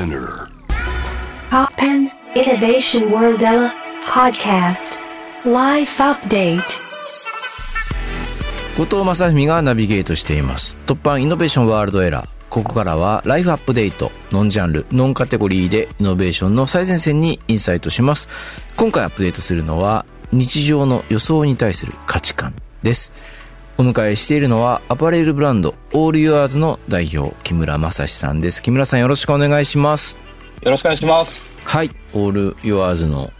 Spinner. Poppen Innovation World Podcast. Life Update. 後藤正文がナビゲートしています。突破イノベーションワールドエラーここからはライフアップデートノンジャンルノンカテゴリーでイノベーションの最前線にインサイトします。今回アップデートするのは日常の予想に対する価値観ですお迎えしているのはアパレルブランドオールユアーズの代表木村正史さんです木村さんよろしくお願いしますよろしくお願いします。はいオールユアーズの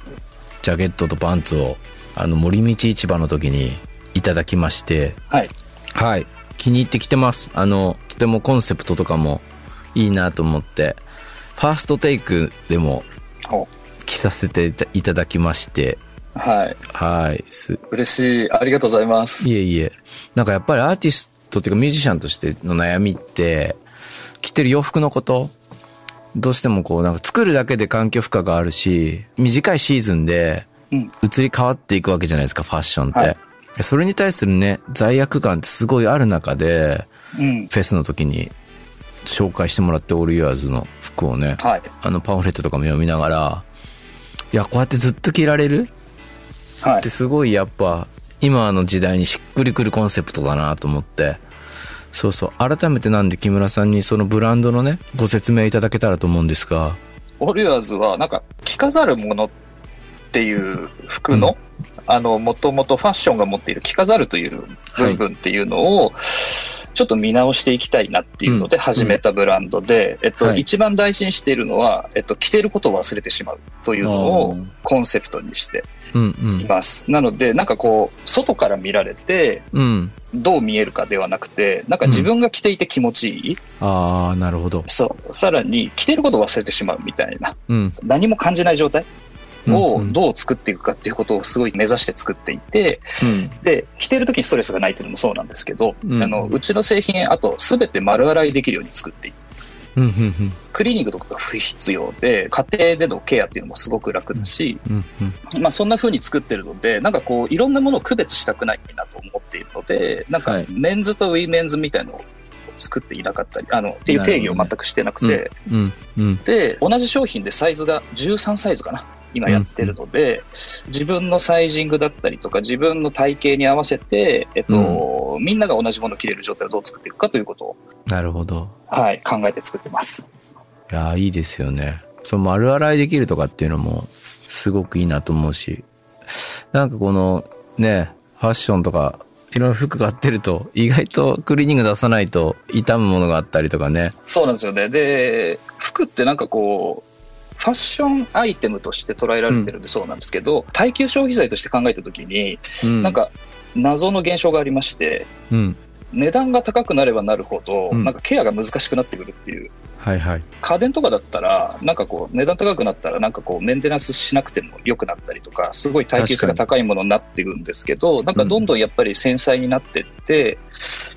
ジャケットとパンツをあの森道市場の時にいただきましてはい。はい。気に入ってきてます。あの、とてもコンセプトとかもいいなと思って、ファーストテイクでもお着させていただきまして、はい。はい。す嬉しい。ありがとうございます。いえいえ。なんかやっぱりアーティストっていうかミュージシャンとしての悩みって、着てる洋服のことどうしてもこうなんか作るだけで環境負荷があるし、短いシーズンでうん。移り変わっていくわけじゃないですか、ファッションって。はいそれに対するね、罪悪感ってすごいある中で、うん。フェスの時に紹介してもらってオールユアーズの服をね、はい。あのパンフレットとかも読みながら、いや、こうやってずっと着られるはいって。すごいやっぱ、今の時代にしっくりくるコンセプトだなと思って、そうそう、改めてなんで木村さんにそのブランドのね、ご説明いただけたらと思うんですが、オリュアーズは、なんか、着飾るものっていう服の、あの、もともとファッションが持っている着飾るという部分っていうのを、ちょっと見直していきたいなっていうのでうん。始めたブランドで、えっと、はい。一番大事にしているのは、えっと、着てることを忘れてしまうというのをうんコンセプトにしてうんうん。います。なので、なんかこう、外から見られて、うん。どう見えるかではなくて、なんか自分が着ていて気持ちいい。ああ、なるほど。そう。さらに、着てることを忘れてしまうみたいな、うん。何も感じない状態うんをうんどう作っていくかっていうことをすごい目指して作っていて、うん。で、着てる時にストレスがないっていうのもそうなんですけど、うんあの、うちの製品、あと、すべて丸洗いできるように作ってい。クリーニングとかが不必要で、家庭でのケアっていうのもすごく楽だし、うん。うん。まあそんな風に作ってるので、なんかこう、いろんなものを区別したくないなと思っているので、なんかはいメンズとウィメンズみたいのを作っていなかったり、あの、っていう定義を全くしてなくて、うん。うん。で、同じ商品でサイズが13サイズかな。今やってるので、自分のサイジングだったりとか、自分の体型に合わせて、えっと、みんなが同じものを着れる状態をどう作っていくかということを、なるほど。はい、考えて作ってます。いやーいいですよね。その丸洗いできるとかっていうのも、すごくいいなと思うし。なんかこの、ね、ファッションとか、いろんな服買ってると、意外とクリーニング出さないと傷むものがあったりとかね。そうなんですよね。で、服ってなんかこう、ファッションアイテムとして捉えられてるんでそうなんですけど、耐久消費財として考えたときに、うん。なん、か謎の現象がありまして、うん。値段が高くなればなるほど、うんなんかケアが難しくなってくるっていう。はいはい。家電とかだったら、なんかこう、値段高くなったら、なんかこう、メンテナンスしなくても良くなったりとか、すごい耐久性が高いものになっていくんですけど、なんかどんどんやっぱり繊細になってって、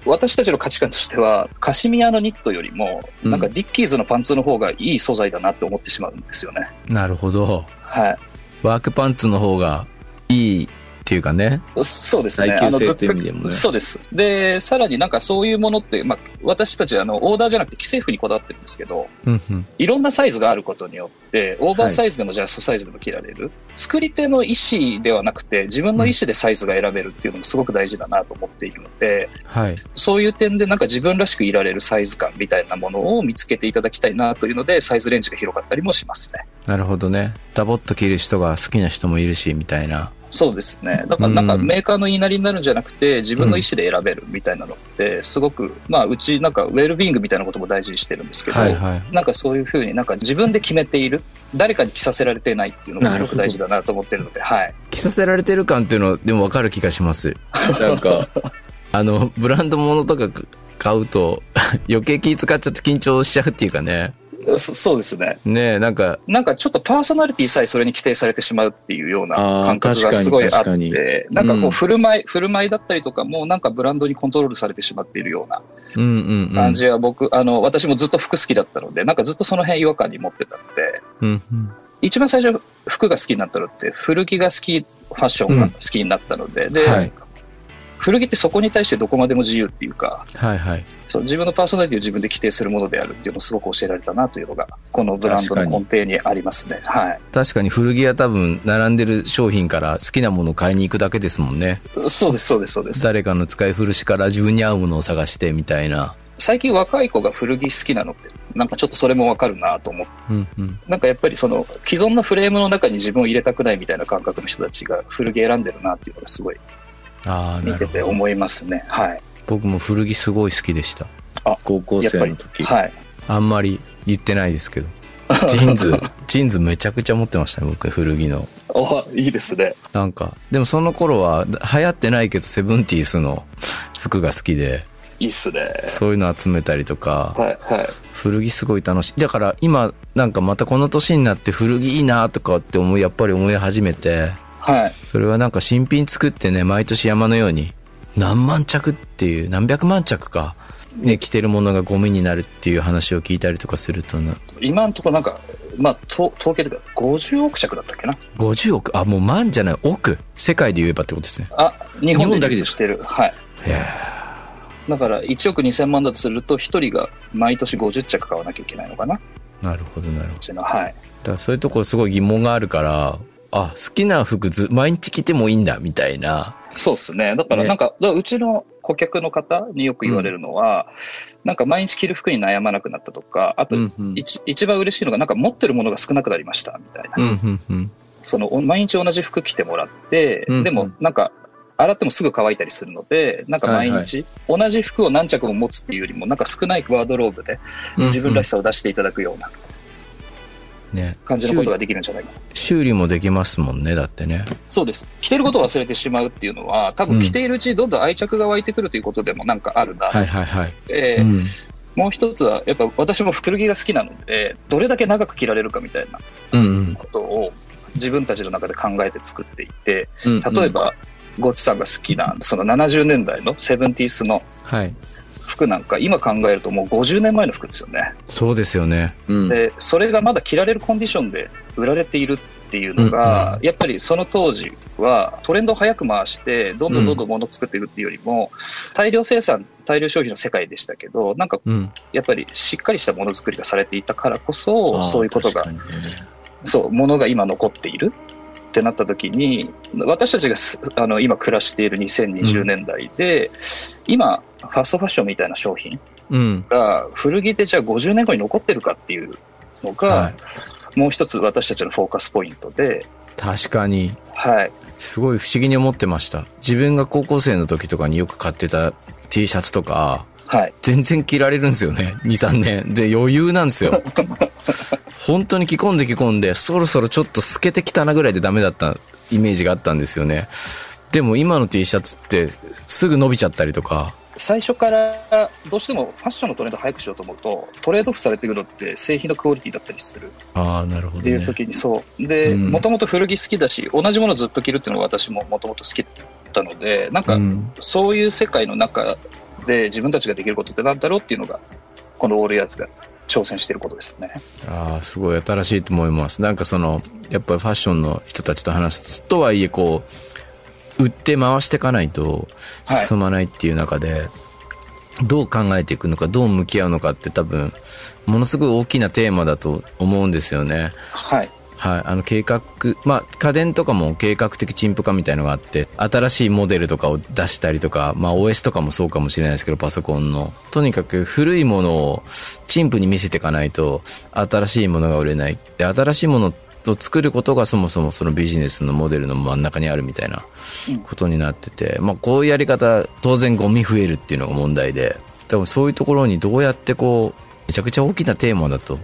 私たちの価値観としては、カシミヤのニットよりも、うんなんかディッキーズのパンツの方がいい素材だなって思ってしまうんですよね。なるほど。はい。ワークパンツの方がいいっていうかね。そうですね。耐久性ずっていう意味でもねそうです。で、さらになんかそういうものって、まあ、私たちあの、オーダーじゃなくて既製服にこだわってるんですけど、うんうん。いろんなサイズがあることによって、オーバーサイズでもジャストサイズでも着られる。作り手の意思ではなくて、自分の意思でサイズが選べるっていうのもすごく大事だなと思っているので、はい。そういう点でなんか自分らしくいられるサイズ感みたいなものを見つけていただきたいなというので、サイズレンジが広がったりもしますね。なるほどね。ダボっと着る人が好きな人もいるし、みたいな。そうですね。だからなんかうんメーカーの言いなりになるんじゃなくて、自分の意思で選べるみたいなのって、すごく、まあうちなんかウェルビーイングみたいなことも大事にしてるんですけど、はいはい。なんかそういうふうになんか自分で決めている、誰かに着させられてないっていうのがすごく大事だなと思ってるので、はい。着させられてる感っていうのでもわかる気がします。なんか、あの、ブランド物とか買うと余計気使っちゃって緊張しちゃうっていうかね。そそうですね。ねえ、なんか、なんかちょっとパーソナリティさえそれに規定されてしまうっていうような感覚がすごいあって、なんかこううん振る舞い、振る舞いだったりとかもなんかブランドにコントロールされてしまっているようなうんうんうん。感じは僕、あの、私もずっと服好きだったので、なんかずっとその辺違和感に持ってたので、うんうん。一番最初服が好きになったのって古着が好き、ファッションが好きになったので、で、はい。古着ってそこに対してどこまでも自由っていうか、はいはい。そう自分のパーソナリティを自分で規定するものであるっていうのをすごく教えられたなというのが、このブランドの根底にありますね。はい。確かに古着は多分並んでる商品から好きなものを買いに行くだけですもんね。そうです、そうです、そうです。誰かの使い古しから自分に合うものを探してみたいな。最近若い子が古着好きなのって、なんかちょっとそれもわかるなと思って、うんうん。なんかやっぱりその既存のフレームの中に自分を入れたくないみたいな感覚の人たちが古着選んでるなっていうのがすごい見て。て思いますね。はい。僕も古着すごい好きでした。高校生の時。はい。あんまり言ってないですけど。ジーンズ、ジーンズめちゃくちゃ持ってましたね、僕、古着の。おいいですね。なんか、でもその頃は流行ってないけど、 seventiesの服が好きで、いいっすね。そういうの集めたりとか、はい、はい。古着すごい楽しい。だから今、なんかまたこの年になって古着いいなとかって思い、やっぱり思い始めて、はい。それはなんか新品作ってね、毎年山のように、何万着っていう、何百万着か、ね、着てるものがゴミになるっていう話を聞いたりとかするとな、今んとこなんか、まあ、と統計で50億着だったっけな。50億、あ、もう万じゃない、億。世界で言えばってことですね。あ、日本日本だけでしてる。はい。いやだから1億2000万だとすると、1人が毎年50着買わなきゃいけないのかな。ーなるほど、なるほど。はい。だからそういうとこすごい疑問があるから、あ、好きな服ず、毎日着てもいいんだ、みたいな。そうですね。だからねなんか、だからうちの顧客の方によく言われるのは、なんか毎日着る服に悩まなくなったとか、あと、うんうん。一一番嬉しいのが、なんか持ってるものが少なくなりました、みたいな。うん、うん、うん。その、お毎日同じ服着てもらって、うんうんでもなんか、洗ってもすぐ乾いたりするので、なんか毎日、同じ服を何着も持つっていうよりも、なんか少ないワードローブで自分らしさを出していただくようなね。感じのことができるんじゃないかな。修理もできますもんね、だってね。そうです。着てることを忘れてしまうっていうのは、多分着ているうちにどんどん愛着が湧いてくるということでもなんかあるな。はいはいはい。えーうん。もう一つは、やっぱ私も古着が好きなので、どれだけ長く着られるかみたいなうんうん。ことを自分たちの中で考えて作っていて、うん例え、ば、ゴッチさんが好きな、その70年代のセブンティースのはい。服なんか、今考えるともう50年前の服ですよね。そうですよね。うん。で、それがまだ着られるコンディションで売られているっていうのが、うんやっぱりその当時はトレンドを早く回して、どんどんどんどん物を作っていくっていうよりも、大量生産、大量消費の世界でしたけど、なんかうん。やっぱりしっかりしたものづくりがされていたからこそ、そういうことがねそう、ものが今残っているってなった時に、私たちがすあの今暮らしている2020年代で、今、ファストファッションみたいな商品うん。が古着でじゃあ50年後に残ってるかっていうのが、はい。もう一つ私たちのフォーカスポイントで、確かに。はい。すごい不思議に思ってました。自分が高校生の時とかによく買ってた T シャツとか、はい。全然着られるんですよね。2、3年。で、余裕なんですよ。本当に着込んで着込んで、そろそろちょっと透けてきたなぐらいでダメだったイメージがあったんですよね。でも今の T シャツってすぐ伸びちゃったりとか、最初からどうしてもファッションのトレンドを早くしようと思うと、トレードオフされてくるのって製品のクオリティだったりするああ、なるほどね。っていう時にそう。で、うんもともと古着好きだし、同じものをずっと着るっていうのが私ももともと好きだったので、なんかうんそういう世界の中で自分たちができることってなんだろうっていうのが、このオールヤーズが挑戦していることですね。ああ、すごい新しいと思います。なんかその、やっぱりファッションの人たちと話すとはいえ、こう、売って回していかないとはい進まないっていう中で、どう考えていくのか、どう向き合うのかって多分、ものすごい大きなテーマだと思うんですよね。はい。はい。あの計画、まあ家電とかも計画的陳腐化みたいのがあって、新しいモデルとかを出したりとか、まあ OS とかもそうかもしれないですけど、パソコンの。とにかく古いものを陳腐に見せていかないと、新しいものが売れない。で、新しいものを作ることがそもそもそのビジネスのモデルの真ん中にあるみたいなことになってて、まあこういうやり方、当然ゴミ増えるっていうのが問題で、多分そういうところにどうやってこう、めちゃくちゃ大きなテーマだと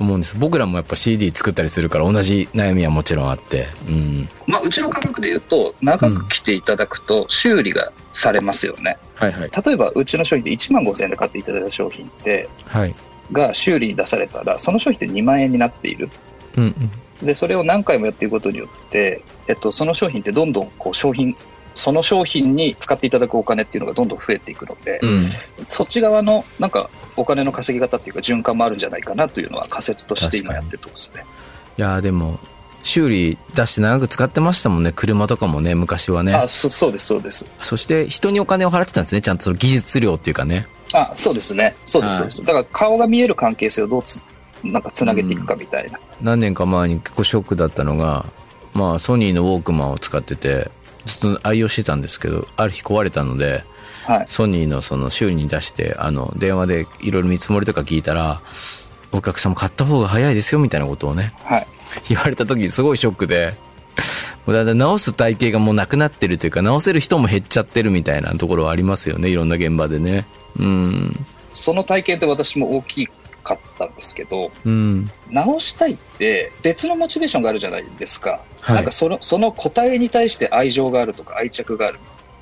思うんです。僕らもやっぱ CD 作ったりするから同じ悩みはもちろんあって。うん。まあ、うちの感覚で言うと、長く着ていただくと修理がされますよね。はいはい。例えば、うちの商品で1万5000円で買っていただいた商品って、はい。が修理に出されたら、その商品って2万円になっている。うんうん。で、それを何回もやっていくことによって、えっと、その商品ってどんどんこう商品、その商品に使っていただくお金っていうのがどんどん増えていくので、うん。そっち側のなんかお金の稼ぎ方っていうか循環もあるんじゃないかなというのは仮説として今やってるところですね。いやーでも、修理出して長く使ってましたもんね。車とかもね、昔はね。あそそうです、そうです。そして人にお金を払ってたんですね。ちゃんとその技術料っていうかね。あそうですね。そうです、はいそうです。だから顔が見える関係性をどうつ、なんかつなげていくかみたいな。何年か前に結構ショックだったのが、まあソニーのウォークマンを使ってて、ずっと愛用してたんですけど、ある日壊れたので、はい。ソニーのその修理に出して、あの、電話でいろいろ見積もりとか聞いたら、お客様買った方が早いですよみたいなことをね、はい。言われた時すごいショックで、もうだんだん直す体系がもうなくなってるというか、直せる人も減っちゃってるみたいなところはありますよね、いろんな現場でね。うん。その体験って私も大きかったんですけど、うん。直したいって別のモチベーションがあるじゃないですか。はいなんかその、その個体に対して愛情があるとか愛着がある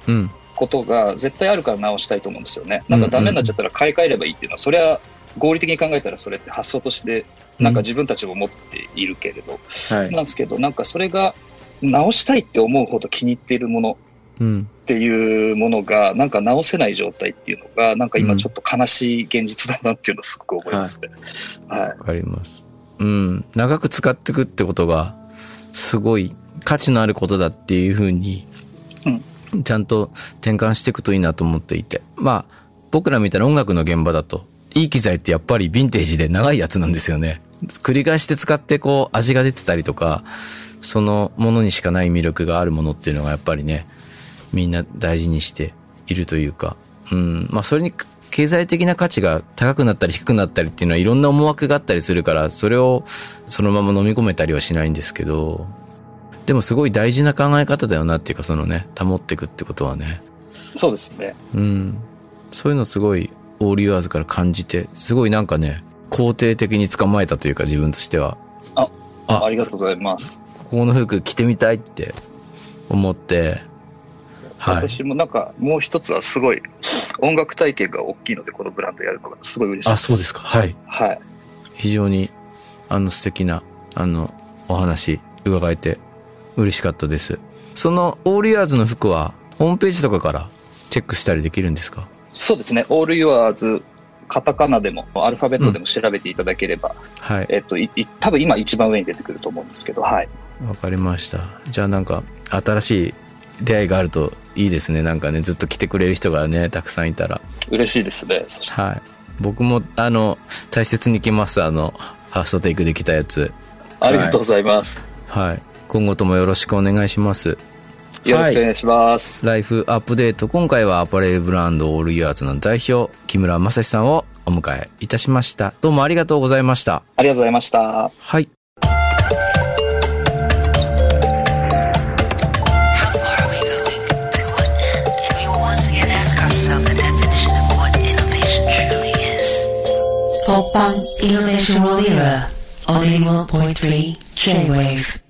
うん。ことが絶対あるから直したいと思うんですよね。なんかダメになっちゃったら買い替えればいいっていうのは、それは合理的に考えたらそれって発想として、なんか自分たちも持っているけれど、はい。なんですけど、なんかそれが直したいって思うほど気に入っているものうん。っていうものが、なんか直せない状態っていうのが、なんか今ちょっと悲しい現実だなっていうのをすごく思いますね。はい。わかります。うん。長く使っていくってことが、すごい価値のあることだっていうふうに、ちゃんと転換していくといいなと思っていて。まあ、僕らみたいな音楽の現場だと、いい機材ってやっぱりヴィンテージで長いやつなんですよね。繰り返して使ってこう味が出てたりとか、そのものにしかない魅力があるものっていうのがやっぱりね、みんな大事にしているというか、うん、まあそれに経済的な価値が高くなったり低くなったりっていうのはいろんな思惑があったりするから、それをそのまま飲み込めたりはしないんですけど、でもすごい大事な考え方だよなっていうかそのね、保っていくってことはね、そうですね。うん。そういうのすごいオールユアーズから感じて、すごいなんかね、肯定的に捕まえたというか自分としては、ああありがとうございます。ここの服着てみたいって思って、はい。私もなんかもう一つはすごい音楽体験が大きいので、このブランドやるのがすごい嬉しいあ、そうですか。はい。はい。非常に、あの素敵な、あの、お話伺えて嬉しかったです。そのオールユアーズの服は、ホームページとかからチェックしたりできるんですか？そうですね。All Yours、カタカナでも、アルファベットでも調べていただければ、はい。えっと、いい多分今一番上に出てくると思うんですけど、はい。わかりました。じゃあなんか、新しい出会いがあるといいですね。なんかね、ずっと来てくれる人がね、たくさんいたら。嬉しいですね。そして、はい。僕も、あの、大切に着ます。あの、ファーストテイクできたやつ。ありがとうございます。はい。今後ともよろしくお願いします。よろしくお願いします。ライフアップデート。今回はアパレルブランドオールイヤーズの代表、木村正史さんをお迎えいたしました。どうもありがとうございました。ありがとうございました。はい。Innovation World Era on 81.3 J-Wave.